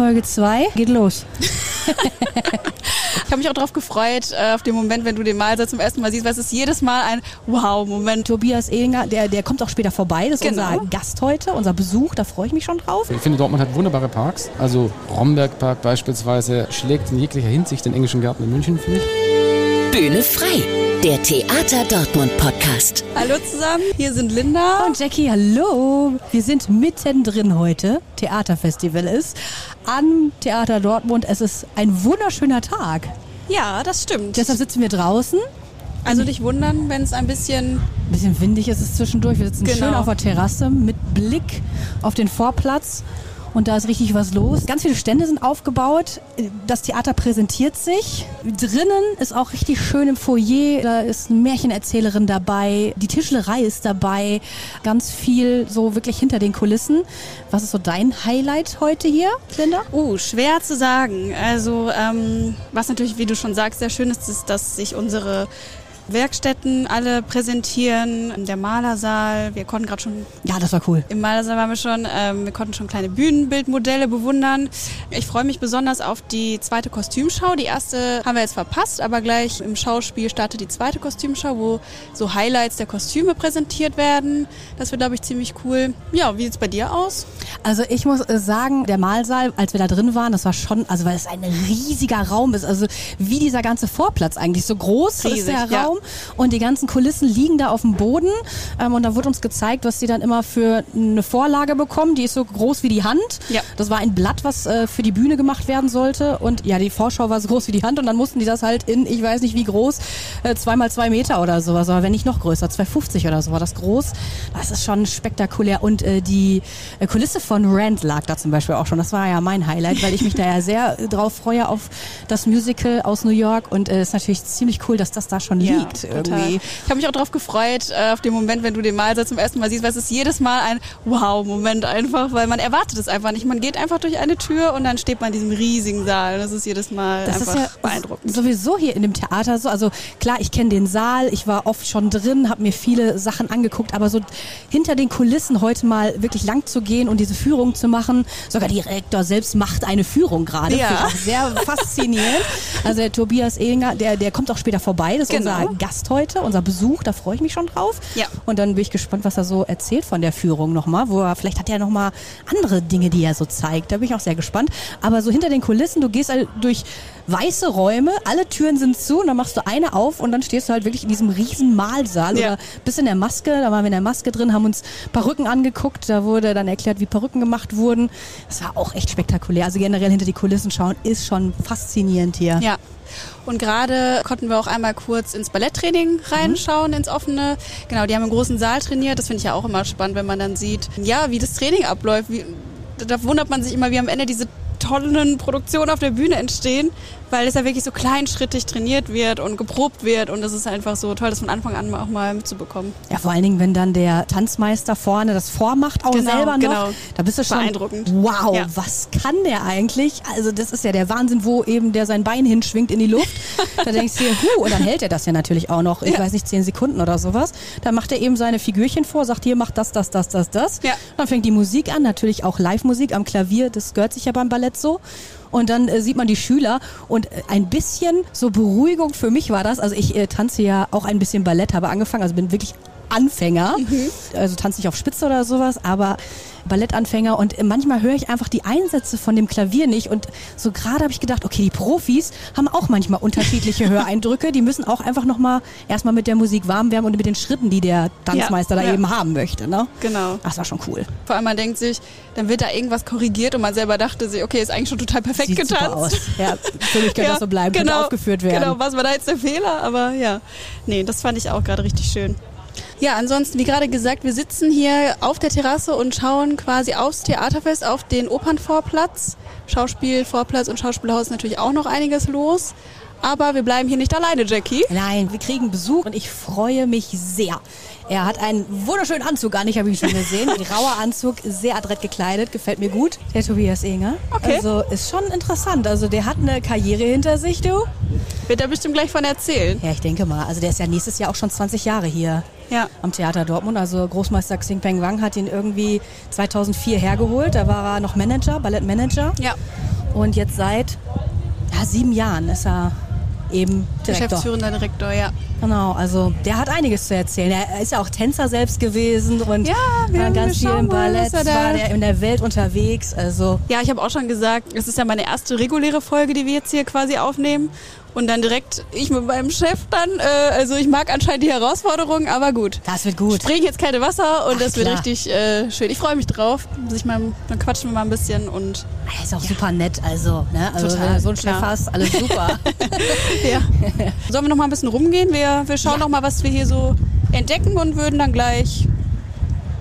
Folge 2 geht los. ich habe mich auch darauf gefreut, äh, auf den Moment, wenn du den Malser zum ersten Mal siehst, weil es ist jedes Mal ein Wow-Moment. Tobias Ehlinger, der, der kommt auch später vorbei. Das ist genau. unser Gast heute, unser Besuch. Da freue ich mich schon drauf. Ich finde, Dortmund hat wunderbare Parks. Also Rombergpark beispielsweise schlägt in jeglicher Hinsicht den englischen Garten in München, finde ich. Bühne frei der Theater Dortmund Podcast. Hallo zusammen, hier sind Linda und Jackie. Hallo. Wir sind mittendrin heute. Theaterfestival ist am Theater Dortmund. Es ist ein wunderschöner Tag. Ja, das stimmt. Deshalb sitzen wir draußen. Also nicht wundern, wenn es ein bisschen... Ein bisschen windig ist es zwischendurch. Wir sitzen genau. schön auf der Terrasse mit Blick auf den Vorplatz und da ist richtig was los. Ganz viele Stände sind aufgebaut. Das Theater präsentiert sich. Drinnen ist auch richtig schön im Foyer. Da ist eine Märchenerzählerin dabei. Die Tischlerei ist dabei. Ganz viel so wirklich hinter den Kulissen. Was ist so dein Highlight heute hier, Linda? Oh, schwer zu sagen. Also, ähm, was natürlich, wie du schon sagst, sehr schön ist, ist, dass sich unsere Werkstätten alle präsentieren. Der Malersaal, wir konnten gerade schon. Ja, das war cool. Im Malersaal waren wir schon. Ähm, wir konnten schon kleine Bühnenbildmodelle bewundern. Ich freue mich besonders auf die zweite Kostümschau. Die erste haben wir jetzt verpasst, aber gleich im Schauspiel startet die zweite Kostümschau, wo so Highlights der Kostüme präsentiert werden. Das wird, glaube ich, ziemlich cool. Ja, wie sieht es bei dir aus? Also ich muss äh, sagen, der Malsaal, als wir da drin waren, das war schon, also weil es ein riesiger Raum ist, also wie dieser ganze Vorplatz eigentlich, so groß Riesig, ist der Raum und die ganzen Kulissen liegen da auf dem Boden. Ähm, und da wurde uns gezeigt, was sie dann immer für eine Vorlage bekommen, die ist so groß wie die Hand. Ja. Das war ein Blatt, was äh, für die Bühne gemacht werden sollte. Und ja, die Vorschau war so groß wie die Hand. Und dann mussten die das halt in, ich weiß nicht wie groß, äh, zweimal zwei Meter oder sowas, aber wenn nicht noch größer, 2,50 oder so war das groß. Das ist schon spektakulär. Und äh, die äh, Kulisse von Rand lag da zum Beispiel auch schon. Das war ja mein Highlight, weil ich mich da ja sehr drauf freue auf das Musical aus New York. Und es äh, ist natürlich ziemlich cool, dass das da schon ja, liegt irgendwie. Ich habe mich auch darauf gefreut, äh, auf den Moment, wenn du den Malser zum ersten Mal siehst, weil es ist jedes Mal ein Wow-Moment einfach, weil man erwartet es einfach nicht. Man geht einfach durch eine Tür und dann steht man in diesem riesigen Saal. Das ist jedes Mal das einfach ist ja beeindruckend. Sowieso hier in dem Theater so. Also klar, ich kenne den Saal, ich war oft schon drin, habe mir viele Sachen angeguckt, aber so hinter den Kulissen heute mal wirklich lang zu gehen und diese Führung zu machen. Sogar der Direktor selbst macht eine Führung gerade. Ja. Auch sehr faszinierend. Also der Tobias Ehlinger, der, der kommt auch später vorbei. Das ist genau. unser Gast heute, unser Besuch. Da freue ich mich schon drauf. Ja. Und dann bin ich gespannt, was er so erzählt von der Führung nochmal. Wo er, vielleicht hat er nochmal andere Dinge, die er so zeigt. Da bin ich auch sehr gespannt. Aber so hinter den Kulissen, du gehst halt durch weiße Räume, alle Türen sind zu und dann machst du eine auf und dann stehst du halt wirklich in diesem riesen Mahlsaal ja. oder bist in der Maske, da waren wir in der Maske drin, haben uns Perücken angeguckt, da wurde dann erklärt, wie Perücken gemacht wurden. Das war auch echt spektakulär. Also generell hinter die Kulissen schauen ist schon faszinierend hier. Ja. Und gerade konnten wir auch einmal kurz ins Balletttraining reinschauen, mhm. ins offene. Genau, die haben im großen Saal trainiert. Das finde ich ja auch immer spannend, wenn man dann sieht, ja, wie das Training abläuft. Wie, da wundert man sich immer, wie am Ende diese tollen Produktionen auf der Bühne entstehen, weil es ja wirklich so kleinschrittig trainiert wird und geprobt wird und das ist einfach so toll, das von Anfang an auch mal mitzubekommen. Ja, vor allen Dingen, wenn dann der Tanzmeister vorne das vormacht, auch genau, selber noch, genau. da bist du schon beeindruckend. Wow, ja. was kann der eigentlich? Also das ist ja der Wahnsinn, wo eben der sein Bein hinschwingt in die Luft. da denkst du dir, huh, und dann hält er das ja natürlich auch noch, ich ja. weiß nicht, zehn Sekunden oder sowas. Dann macht er eben seine Figürchen vor, sagt hier, mach das, das, das, das, das. Ja. Dann fängt die Musik an, natürlich auch Live-Musik am Klavier, das gehört sich ja beim Ballett so. Und dann äh, sieht man die Schüler und äh, ein bisschen so Beruhigung für mich war das. Also ich äh, tanze ja auch ein bisschen Ballett, habe angefangen, also bin wirklich Anfänger. Mhm. Also tanze nicht auf Spitze oder sowas, aber Ballettanfänger und manchmal höre ich einfach die Einsätze von dem Klavier nicht und so gerade habe ich gedacht, okay, die Profis haben auch manchmal unterschiedliche Höreindrücke, die müssen auch einfach nochmal erstmal mit der Musik warm werden und mit den Schritten, die der Tanzmeister ja, da ja. eben haben möchte. Ne? Genau. Das war schon cool. Vor allem man denkt sich, dann wird da irgendwas korrigiert und man selber dachte sich, okay, ist eigentlich schon total perfekt Sieht getanzt. Super aus. Ja, für mich könnte ja, das so bleiben, genau, aufgeführt werden. Genau, was war da jetzt der Fehler? Aber ja, nee, das fand ich auch gerade richtig schön. Ja, ansonsten, wie gerade gesagt, wir sitzen hier auf der Terrasse und schauen quasi aufs Theaterfest, auf den Opernvorplatz. Schauspielvorplatz und Schauspielhaus ist natürlich auch noch einiges los. Aber wir bleiben hier nicht alleine, Jackie. Nein, wir kriegen Besuch und ich freue mich sehr. Er hat einen wunderschönen Anzug an, ich habe ihn schon gesehen. Grauer Anzug, sehr adrett gekleidet, gefällt mir gut. Der Tobias Enger. Okay. Also ist schon interessant. Also der hat eine Karriere hinter sich, du. Wird er bestimmt gleich von erzählen. Ja, ich denke mal. Also der ist ja nächstes Jahr auch schon 20 Jahre hier ja. am Theater Dortmund. Also Großmeister Xing Peng Wang hat ihn irgendwie 2004 hergeholt. Da war er noch Manager, Ballettmanager. Ja. Und jetzt seit ja, sieben Jahren ist er eben Direktor. Geschäftsführender Direktor, ja. Genau, also der hat einiges zu erzählen. Er ist ja auch Tänzer selbst gewesen und ja, wir, ganz viel im Ballett, war der in der Welt unterwegs. Also ja, ich habe auch schon gesagt, es ist ja meine erste reguläre Folge, die wir jetzt hier quasi aufnehmen. Und dann direkt ich mit meinem Chef dann, äh, also ich mag anscheinend die Herausforderung, aber gut. Das wird gut. Springen jetzt kalte Wasser und Ach, das wird klar. richtig äh, schön. Ich freue mich drauf. Sich mal, dann quatschen wir mal ein bisschen und. Er ist auch ja. super nett, also, ne? also Total, so einen Chef hast, alles super. ja. Sollen wir noch mal ein bisschen rumgehen? Wir, wir schauen ja. noch mal, was wir hier so entdecken und würden dann gleich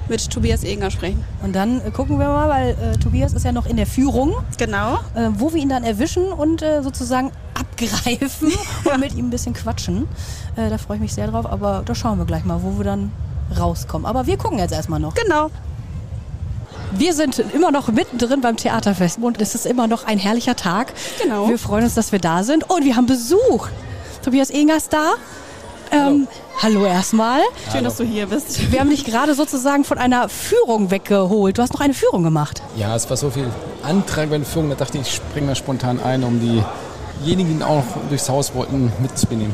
mit Tobias Eger sprechen. Und dann äh, gucken wir mal, weil äh, Tobias ist ja noch in der Führung. Genau. Äh, wo wir ihn dann erwischen und äh, sozusagen abgreifen und mit ihm ein bisschen quatschen. Äh, da freue ich mich sehr drauf, aber da schauen wir gleich mal, wo wir dann rauskommen. Aber wir gucken jetzt erstmal noch. Genau. Wir sind immer noch mittendrin beim Theaterfest und es ist immer noch ein herrlicher Tag. Genau. Wir freuen uns, dass wir da sind und wir haben Besuch. Tobias Engers da. Ähm, hallo. hallo. erstmal. Schön, hallo. dass du hier bist. Wir haben dich gerade sozusagen von einer Führung weggeholt. Du hast noch eine Führung gemacht. Ja, es war so viel Antrag bei der Führung, da dachte ich, ich springe mal spontan ein, um diejenigen, die auch durchs Haus wollten, mitzunehmen.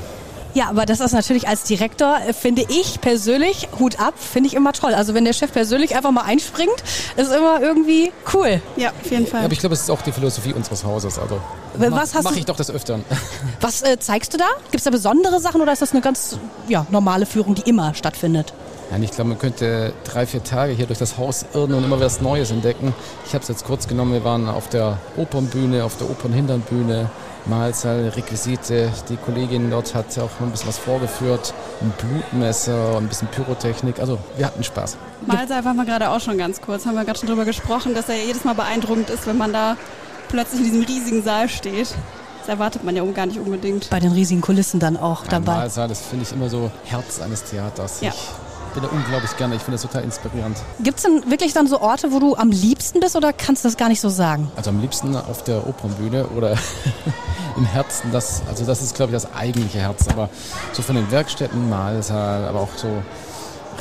Ja, aber das ist natürlich als Direktor, äh, finde ich persönlich, Hut ab, finde ich immer toll. Also wenn der Chef persönlich einfach mal einspringt, ist immer irgendwie cool. Ja, auf jeden Fall. Ja, aber ich glaube, es ist auch die Philosophie unseres Hauses. Also was mach, mache ich doch das öfteren. Was äh, zeigst du da? Gibt es da besondere Sachen oder ist das eine ganz ja, normale Führung, die immer stattfindet? Ja, ich glaube, man könnte drei, vier Tage hier durch das Haus irren und immer was Neues entdecken. Ich habe es jetzt kurz genommen, wir waren auf der Opernbühne, auf der Opernhinternbühne, Mahlsaal, Requisite. Die Kollegin dort hat auch ein bisschen was vorgeführt. Ein Blutmesser, ein bisschen Pyrotechnik. Also wir hatten Spaß. Mahlsaal waren wir gerade auch schon ganz kurz. Haben wir gerade schon drüber gesprochen, dass er jedes Mal beeindruckend ist, wenn man da plötzlich in diesem riesigen Saal steht. Das erwartet man ja gar nicht unbedingt. Bei den riesigen Kulissen dann auch ja, dabei. Mahlsaal, das finde ich immer so Herz eines Theaters. Ja. Ich bin da unglaublich gerne. Ich finde das total inspirierend. Gibt es denn wirklich dann so Orte, wo du am liebsten bist oder kannst du das gar nicht so sagen? Also am liebsten auf der Opernbühne oder im Herzen. Das, also das ist, glaube ich, das eigentliche Herz. Aber so von den Werkstätten, Mahlsaal, aber auch so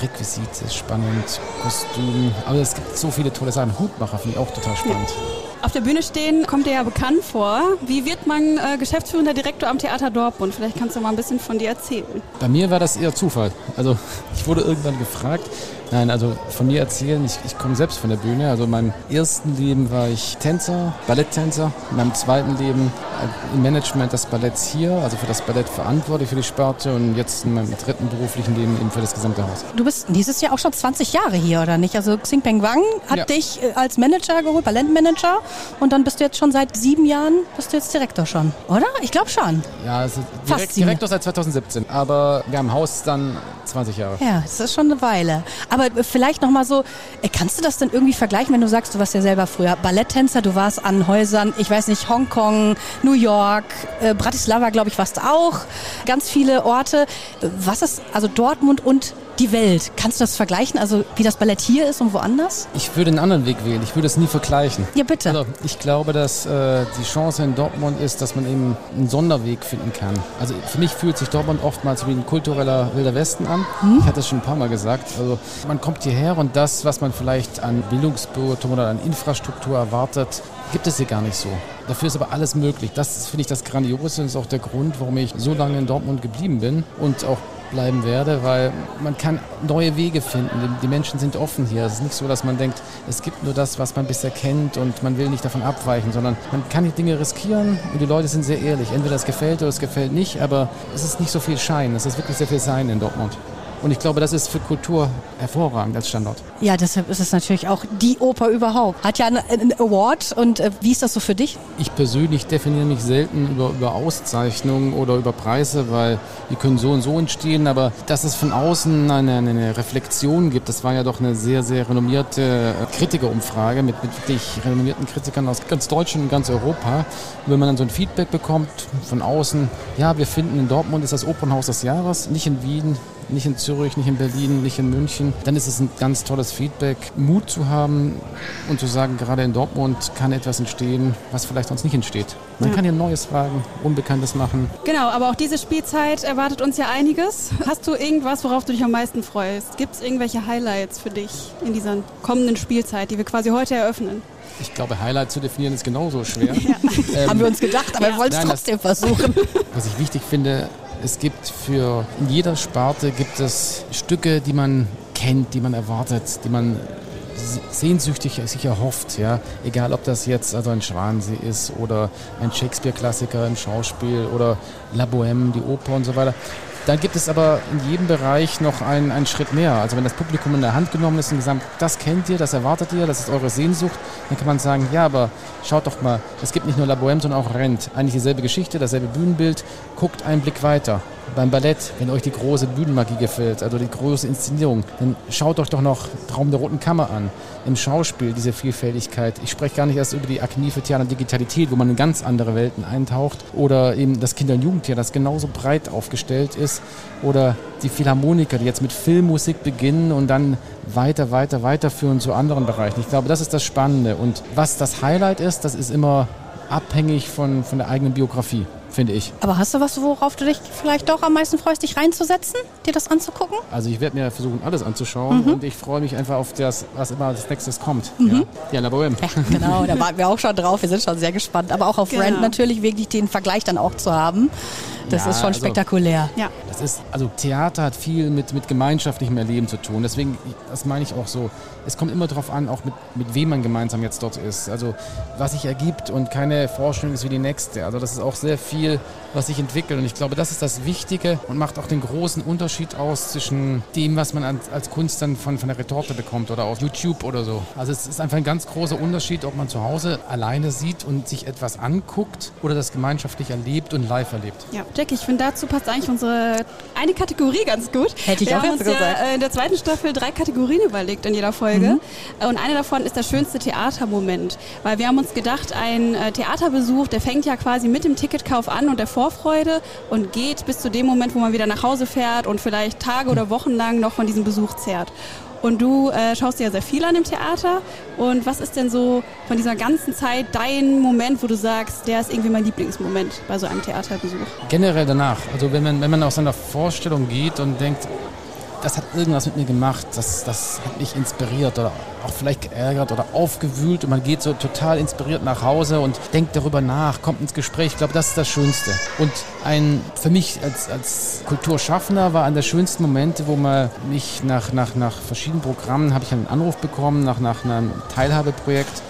Requisite, spannend, Kostüm. Aber es gibt so viele tolle Sachen. Hutmacher finde ich auch total spannend. Auf der Bühne stehen kommt dir ja bekannt vor. Wie wird man äh, geschäftsführender Direktor am Theater Dortmund? Vielleicht kannst du mal ein bisschen von dir erzählen. Bei mir war das eher Zufall. Also ich wurde irgendwann gefragt, Nein, also von mir erzählen, ich, ich komme selbst von der Bühne. Also in meinem ersten Leben war ich Tänzer, Balletttänzer. In meinem zweiten Leben äh, im Management des Balletts hier, also für das Ballett verantwortlich für die Sparte und jetzt in meinem dritten beruflichen Leben eben für das gesamte Haus. Du bist dieses Jahr auch schon 20 Jahre hier, oder nicht? Also Xing Peng Wang hat ja. dich äh, als Manager geholt, Ballettmanager und dann bist du jetzt schon seit sieben Jahren, bist du jetzt Direktor schon, oder? Ich glaube schon. Ja, also direkt, Direktor seit 2017, aber wir haben Haus dann 20 Jahre. Ja, das ist schon eine Weile. Aber aber vielleicht nochmal so, äh, kannst du das denn irgendwie vergleichen, wenn du sagst, du warst ja selber früher Balletttänzer, du warst an Häusern, ich weiß nicht, Hongkong, New York, äh, Bratislava, glaube ich, warst du auch, ganz viele Orte. Was ist, also Dortmund und die Welt. Kannst du das vergleichen, also wie das Ballett hier ist und woanders? Ich würde einen anderen Weg wählen. Ich würde es nie vergleichen. Ja, bitte. Also ich glaube, dass äh, die Chance in Dortmund ist, dass man eben einen Sonderweg finden kann. Also für mich fühlt sich Dortmund oftmals wie ein kultureller Wilder Westen an. Hm? Ich hatte es schon ein paar Mal gesagt. Also man kommt hierher und das, was man vielleicht an Bildungsbürgertum oder an Infrastruktur erwartet, gibt es hier gar nicht so. Dafür ist aber alles möglich. Das finde ich das Grandiose und ist auch der Grund, warum ich so lange in Dortmund geblieben bin und auch bleiben werde, weil man kann neue Wege finden. Die Menschen sind offen hier. Es ist nicht so, dass man denkt, es gibt nur das, was man bisher kennt und man will nicht davon abweichen, sondern man kann die Dinge riskieren und die Leute sind sehr ehrlich. Entweder es gefällt oder es gefällt nicht, aber es ist nicht so viel Schein. Es ist wirklich sehr viel Sein in Dortmund. Und ich glaube, das ist für Kultur hervorragend als Standort. Ja, deshalb ist es natürlich auch die Oper überhaupt. Hat ja einen Award und äh, wie ist das so für dich? Ich persönlich definiere mich selten über, über Auszeichnungen oder über Preise, weil die können so und so entstehen, aber dass es von außen eine, eine Reflexion gibt, das war ja doch eine sehr, sehr renommierte äh, Kritikerumfrage mit, mit wirklich renommierten Kritikern aus ganz Deutschland und ganz Europa. Und wenn man dann so ein Feedback bekommt von außen, ja, wir finden in Dortmund ist das Opernhaus des Jahres, nicht in Wien, nicht in Zürich, nicht in Berlin, nicht in München, dann ist es ein ganz tolles Feedback. Mut zu haben und zu sagen, gerade in Dortmund kann etwas entstehen, was vielleicht sonst nicht entsteht. Man ja. kann hier Neues fragen, Unbekanntes machen. Genau, aber auch diese Spielzeit erwartet uns ja einiges. Hast du irgendwas, worauf du dich am meisten freust? Gibt es irgendwelche Highlights für dich in dieser kommenden Spielzeit, die wir quasi heute eröffnen? Ich glaube, Highlight zu definieren ist genauso schwer. ja. ähm, Haben wir uns gedacht, aber ja. wir wollen es trotzdem versuchen. Was ich wichtig finde, es gibt für in jeder Sparte gibt es Stücke, die man kennt, die man erwartet, die man sehnsüchtig sich erhofft, ja, egal ob das jetzt also ein Schwansee ist oder ein Shakespeare-Klassiker im Schauspiel oder La Bohème, die Oper und so weiter. Dann gibt es aber in jedem Bereich noch einen, einen Schritt mehr. Also wenn das Publikum in der Hand genommen ist und gesagt, das kennt ihr, das erwartet ihr, das ist eure Sehnsucht, dann kann man sagen, ja, aber schaut doch mal, es gibt nicht nur La Bohème, sondern auch Rent. Eigentlich dieselbe Geschichte, dasselbe Bühnenbild, guckt einen Blick weiter beim Ballett, wenn euch die große Bühnenmagie gefällt, also die große Inszenierung, dann schaut euch doch noch Traum der Roten Kammer an. Im Schauspiel diese Vielfältigkeit. Ich spreche gar nicht erst über die Akademie für Theater und Digitalität, wo man in ganz andere Welten eintaucht. Oder eben das Kinder- und Jugendtheater, das genauso breit aufgestellt ist. Oder die Philharmoniker, die jetzt mit Filmmusik beginnen und dann weiter, weiter, weiterführen zu anderen Bereichen. Ich glaube, das ist das Spannende. Und was das Highlight ist, das ist immer abhängig von, von der eigenen Biografie finde ich. Aber hast du was, worauf du dich vielleicht doch am meisten freust, dich reinzusetzen, dir das anzugucken? Also ich werde mir versuchen, alles anzuschauen mhm. und ich freue mich einfach auf das, was immer als nächstes kommt. Mhm. Ja, ja. Ja, genau, da warten wir auch schon drauf. Wir sind schon sehr gespannt. Aber auch auf genau. Rent natürlich, wirklich den Vergleich dann auch zu haben. Das ja, ist schon also spektakulär. ja. Das ist, also Theater hat viel mit, mit gemeinschaftlichem Erleben zu tun. Deswegen, das meine ich auch so. Es kommt immer darauf an, auch mit, mit wem man gemeinsam jetzt dort ist. Also was sich ergibt und keine Vorstellung ist wie die nächste. Also das ist auch sehr viel, was sich entwickelt. Und ich glaube, das ist das Wichtige und macht auch den großen Unterschied aus zwischen dem, was man als, Kunst dann von, von der Retorte bekommt oder auf YouTube oder so. Also es ist einfach ein ganz großer Unterschied, ob man zu Hause alleine sieht und sich etwas anguckt oder das gemeinschaftlich erlebt und live erlebt. Ja, Jackie, ich finde, dazu passt eigentlich unsere eine Kategorie ganz gut. Hätte ich Wir auch haben jetzt uns gesagt. Ja in der zweiten Staffel drei Kategorien überlegt in jeder Folge. Mhm. Und eine davon ist der schönste Theatermoment. Weil wir haben uns gedacht, ein äh, Theaterbesuch, der fängt ja quasi mit dem Ticketkauf an und der Vorfreude und geht bis zu dem Moment, wo man wieder nach Hause fährt und vielleicht Tage oder Wochen lang noch von diesem Besuch zehrt. Und du äh, schaust dir ja sehr viel an im Theater. Und was ist denn so von dieser ganzen Zeit dein Moment, wo du sagst, der ist irgendwie mein Lieblingsmoment bei so einem Theaterbesuch? Generell danach. Also wenn man, wenn man aus einer Vorstellung geht und denkt, das hat irgendwas mit mir gemacht, das, das hat mich inspiriert oder auch vielleicht geärgert oder aufgewühlt und man geht so total inspiriert nach Hause und denkt darüber nach, kommt ins Gespräch. Ich glaube, das ist das Schönste. Und ein, für mich als, als Kulturschaffender war einer der schönsten Momente, wo man mich nach, nach, nach verschiedenen Programmen, habe ich einen Anruf bekommen, nach, nach einem Teilhabeprojekt,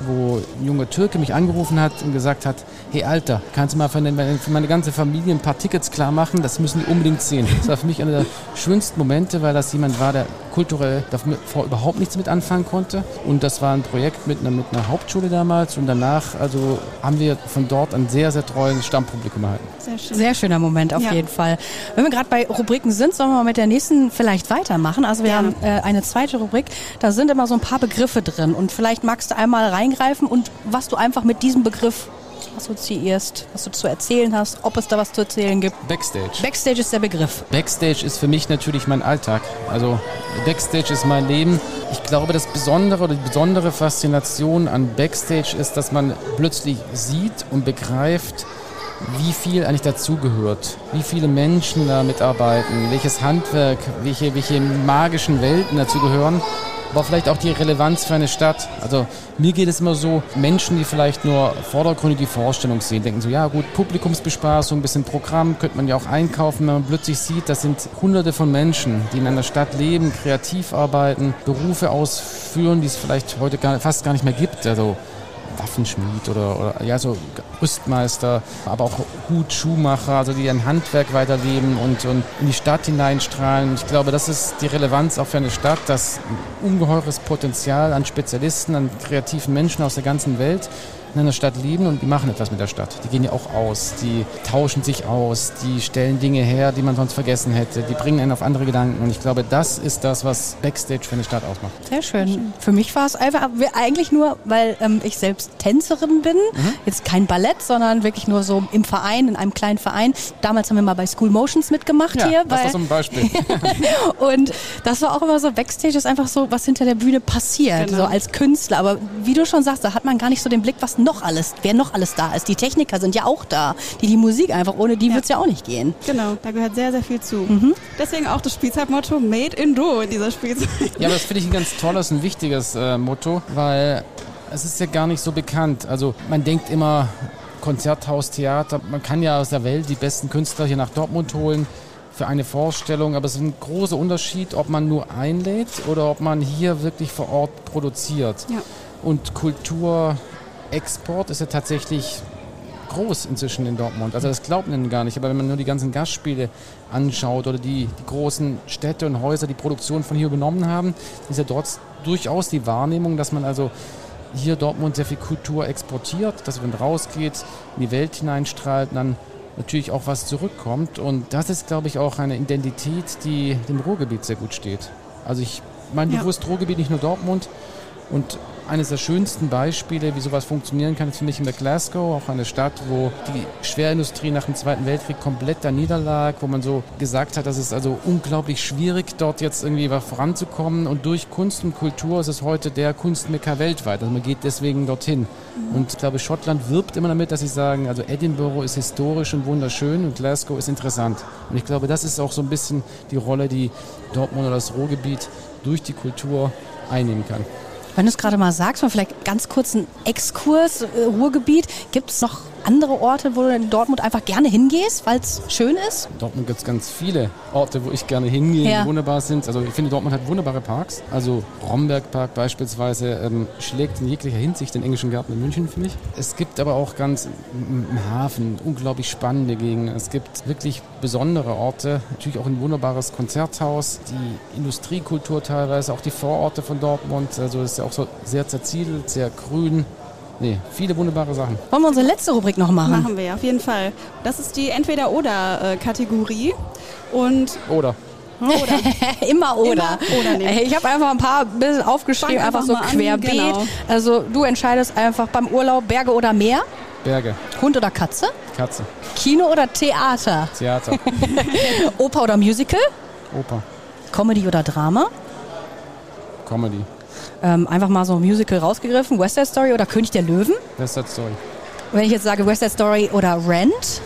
wo ein junger Türke mich angerufen hat und gesagt hat, hey Alter, kannst du mal für, für meine ganze Familie ein paar Tickets klar machen? Das müssen die unbedingt sehen. Das war für mich einer der schönsten Momente, weil das jemand war, der kulturell davor überhaupt nichts mit anfangen konnte. Und das war ein Projekt mit einer, mit einer Hauptschule damals und danach also haben wir von dort ein sehr, sehr treues Stammpublikum erhalten. Sehr, schön. sehr schöner Moment auf ja. jeden Fall. Wenn wir gerade bei Rubriken sind, sollen wir mal mit der nächsten vielleicht weitermachen. Also wir ja. haben äh, eine zweite Rubrik, da sind immer so ein paar Begriffe drin und vielleicht magst du einmal reingreifen und was du einfach mit diesem Begriff assoziierst, was du zu erzählen hast, ob es da was zu erzählen gibt. Backstage. Backstage ist der Begriff. Backstage ist für mich natürlich mein Alltag. Also Backstage ist mein Leben. Ich glaube, das Besondere oder die besondere Faszination an Backstage ist, dass man plötzlich sieht und begreift, wie viel eigentlich dazugehört, wie viele Menschen da mitarbeiten, welches Handwerk, welche, welche magischen Welten dazugehören aber vielleicht auch die Relevanz für eine Stadt. Also mir geht es immer so, Menschen, die vielleicht nur vordergründig die Vorstellung sehen, denken so, ja gut, Publikumsbespaßung, ein bisschen Programm, könnte man ja auch einkaufen, wenn man plötzlich sieht, das sind hunderte von Menschen, die in einer Stadt leben, kreativ arbeiten, Berufe ausführen, die es vielleicht heute gar, fast gar nicht mehr gibt. Also Waffenschmied oder, oder ja, so Rüstmeister, aber auch Hutschuhmacher, also die ein Handwerk weiterleben und, und in die Stadt hineinstrahlen. Ich glaube, das ist die Relevanz auch für eine Stadt, dass ungeheures Potenzial an Spezialisten, an kreativen Menschen aus der ganzen Welt in einer Stadt lieben und die machen etwas mit der Stadt. Die gehen ja auch aus, die tauschen sich aus, die stellen Dinge her, die man sonst vergessen hätte, die bringen einen auf andere Gedanken. Und ich glaube, das ist das, was Backstage für eine Stadt ausmacht. Sehr schön. Für mich war es einfach eigentlich nur, weil ähm, ich selbst Tänzerin bin. Mhm. Jetzt kein Ballett, sondern wirklich nur so im Verein, in einem kleinen Verein. Damals haben wir mal bei School Motions mitgemacht ja, hier. Das war so ein Beispiel. und das war auch immer so, Backstage ist einfach so, was hinter der Bühne passiert, genau. so als Künstler. Aber wie du schon sagst, da hat man gar nicht so den Blick, was noch alles, wer noch alles da ist. Die Techniker sind ja auch da. Die die Musik einfach, ohne die ja. wird es ja auch nicht gehen. Genau, da gehört sehr, sehr viel zu. Mhm. Deswegen auch das Spielzeitmotto Made in Do in dieser Spielzeit. Ja, aber das finde ich ein ganz tolles und wichtiges äh, Motto, weil es ist ja gar nicht so bekannt. Also man denkt immer, Konzerthaus, Theater, man kann ja aus der Welt die besten Künstler hier nach Dortmund holen für eine Vorstellung, aber es ist ein großer Unterschied, ob man nur einlädt oder ob man hier wirklich vor Ort produziert. Ja. Und Kulturexport ist ja tatsächlich groß inzwischen in Dortmund. Also das glaubt man gar nicht. Aber wenn man nur die ganzen Gastspiele anschaut oder die, die großen Städte und Häuser, die Produktion von hier übernommen haben, ist ja dort durchaus die Wahrnehmung, dass man also hier Dortmund sehr viel Kultur exportiert, dass man rausgeht, in die Welt hineinstrahlt und dann natürlich auch was zurückkommt. Und das ist, glaube ich, auch eine Identität, die dem Ruhrgebiet sehr gut steht. Also ich meine bewusst ja. Ruhrgebiet, nicht nur Dortmund. Und eines der schönsten Beispiele, wie sowas funktionieren kann, ist für mich in der Glasgow, auch eine Stadt, wo die Schwerindustrie nach dem Zweiten Weltkrieg komplett da niederlag, wo man so gesagt hat, dass es also unglaublich schwierig, dort jetzt irgendwie voranzukommen. Und durch Kunst und Kultur ist es heute der Kunstmecker weltweit. Also man geht deswegen dorthin. Mhm. Und ich glaube, Schottland wirbt immer damit, dass sie sagen, also Edinburgh ist historisch und wunderschön und Glasgow ist interessant. Und ich glaube, das ist auch so ein bisschen die Rolle, die Dortmund oder das Ruhrgebiet durch die Kultur einnehmen kann. Wenn du es gerade mal sagst, mal vielleicht ganz kurz einen Exkurs, äh, Ruhrgebiet. Gibt es noch andere Orte, wo du in Dortmund einfach gerne hingehst, weil es schön ist? In Dortmund gibt es ganz viele Orte, wo ich gerne hingehe, ja. die wunderbar sind. Also ich finde, Dortmund hat wunderbare Parks. Also Rombergpark beispielsweise ähm, schlägt in jeglicher Hinsicht den englischen Garten in München, finde ich. Es gibt aber auch ganz im Hafen unglaublich spannende Gegenden. Es gibt wirklich besondere Orte. Natürlich auch ein wunderbares Konzerthaus, die Industriekultur teilweise, auch die Vororte von Dortmund. Also es ist ja auch so sehr zerziedelt, sehr grün. Nee, viele wunderbare Sachen. Wollen wir unsere letzte Rubrik noch machen? Machen wir, auf jeden Fall. Das ist die Entweder-Oder-Kategorie. Und oder. Oder. Immer oder. Immer oder ich habe einfach ein paar bisschen aufgeschrieben, einfach, einfach, so querbeet. Genau. Also du entscheidest einfach beim Urlaub Berge oder Meer. Berge. Hund oder Katze? Katze. Kino oder Theater? Theater. Oper oder Musical? Oper. Comedy oder Drama? Comedy. Ähm, einfach mal so ein Musical rausgegriffen. West Side Story oder König der Löwen? West Side Story. Wenn ich jetzt sage West Side Story oder Rent?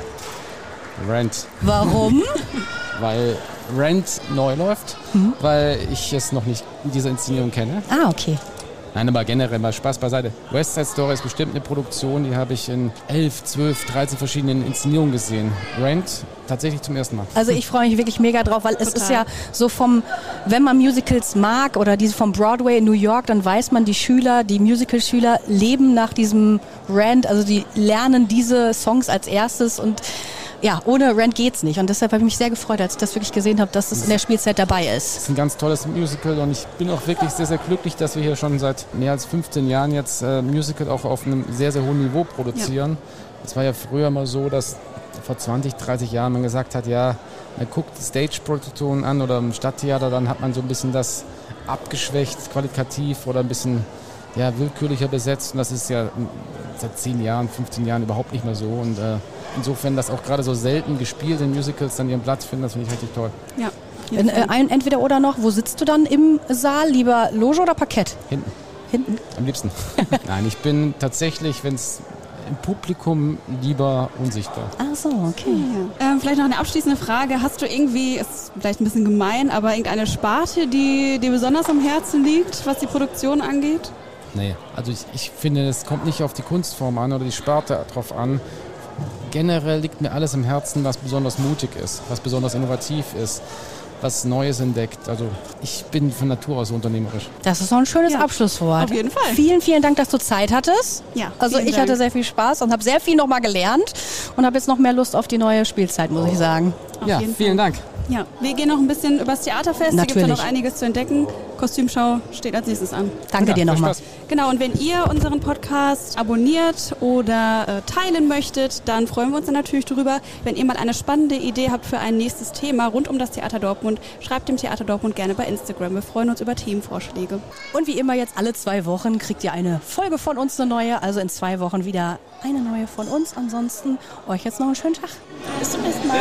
Rent. Warum? weil Rent neu läuft, mhm. weil ich es noch nicht in dieser Inszenierung kenne. Ah, okay. Nein, aber generell mal Spaß beiseite. West Side Story ist bestimmt eine Produktion, die habe ich in 11, 12, 13 verschiedenen Inszenierungen gesehen. Rent tatsächlich zum ersten Mal. Also ich freue mich wirklich mega drauf, weil Total. es ist ja so vom, wenn man Musicals mag oder diese vom Broadway in New York, dann weiß man, die Schüler, die Musical-Schüler leben nach diesem Rent, also die lernen diese Songs als erstes und ja, ohne Rent geht's nicht. Und deshalb habe ich mich sehr gefreut, als ich das wirklich gesehen habe, dass es in der Spielzeit dabei ist. Es ist ein ganz tolles Musical und ich bin auch wirklich sehr, sehr glücklich, dass wir hier schon seit mehr als 15 Jahren jetzt äh, Musical auch auf einem sehr, sehr hohen Niveau produzieren. Es ja. war ja früher mal so, dass vor 20, 30 Jahren man gesagt hat, ja, man guckt Stage-Produktionen an oder im Stadttheater, dann hat man so ein bisschen das abgeschwächt, qualitativ oder ein bisschen ja, willkürlicher besetzt. Und das ist ja seit 10 Jahren, 15 Jahren überhaupt nicht mehr so. Und äh, insofern, dass auch gerade so selten gespielt in Musicals dann ihren Platz finden, das finde ich richtig toll. Ja. In, äh, ein, entweder oder noch, wo sitzt du dann im Saal? Lieber Loge oder Parkett? Hinten. Hinten? Am liebsten. Nein, ich bin tatsächlich, wenn es im Publikum lieber unsichtbar. Ach so, okay. Ja. Ähm, vielleicht noch eine abschließende Frage. Hast du irgendwie, ist vielleicht ein bisschen gemein, aber irgendeine Sparte, die dir besonders am Herzen liegt, was die Produktion angeht? Nee, also ich, ich finde, es kommt nicht auf die Kunstform an oder die Sparte drauf an, generell liegt mir alles im Herzen, was besonders mutig ist, was besonders innovativ ist, was Neues entdeckt. Also ich bin von Natur aus unternehmerisch. Das ist so ein schönes ja, Abschlusswort. Auf jeden Fall. Vielen, vielen Dank, dass du Zeit hattest. Ja. Also ich Dank. hatte sehr viel Spaß und habe sehr viel nochmal gelernt und habe jetzt noch mehr Lust auf die neue Spielzeit, muss ich sagen. Auf ja, vielen Fall. Dank. Ja, wir gehen noch ein bisschen übers Theaterfest. Natürlich. Da gibt es ja noch einiges zu entdecken. Kostümschau steht als nächstes an. Danke ja, dir nochmal. Genau, und wenn ihr unseren Podcast abonniert oder äh, teilen möchtet, dann freuen wir uns dann natürlich darüber. Wenn ihr mal eine spannende Idee habt für ein nächstes Thema rund um das Theater Dortmund, schreibt dem Theater Dortmund gerne bei Instagram. Wir freuen uns über Themenvorschläge. Und wie immer jetzt alle zwei Wochen kriegt ihr eine Folge von uns, eine neue. Also in zwei Wochen wieder eine neue von uns. Ansonsten euch jetzt noch einen schönen Tag. Bis zum nächsten Mal.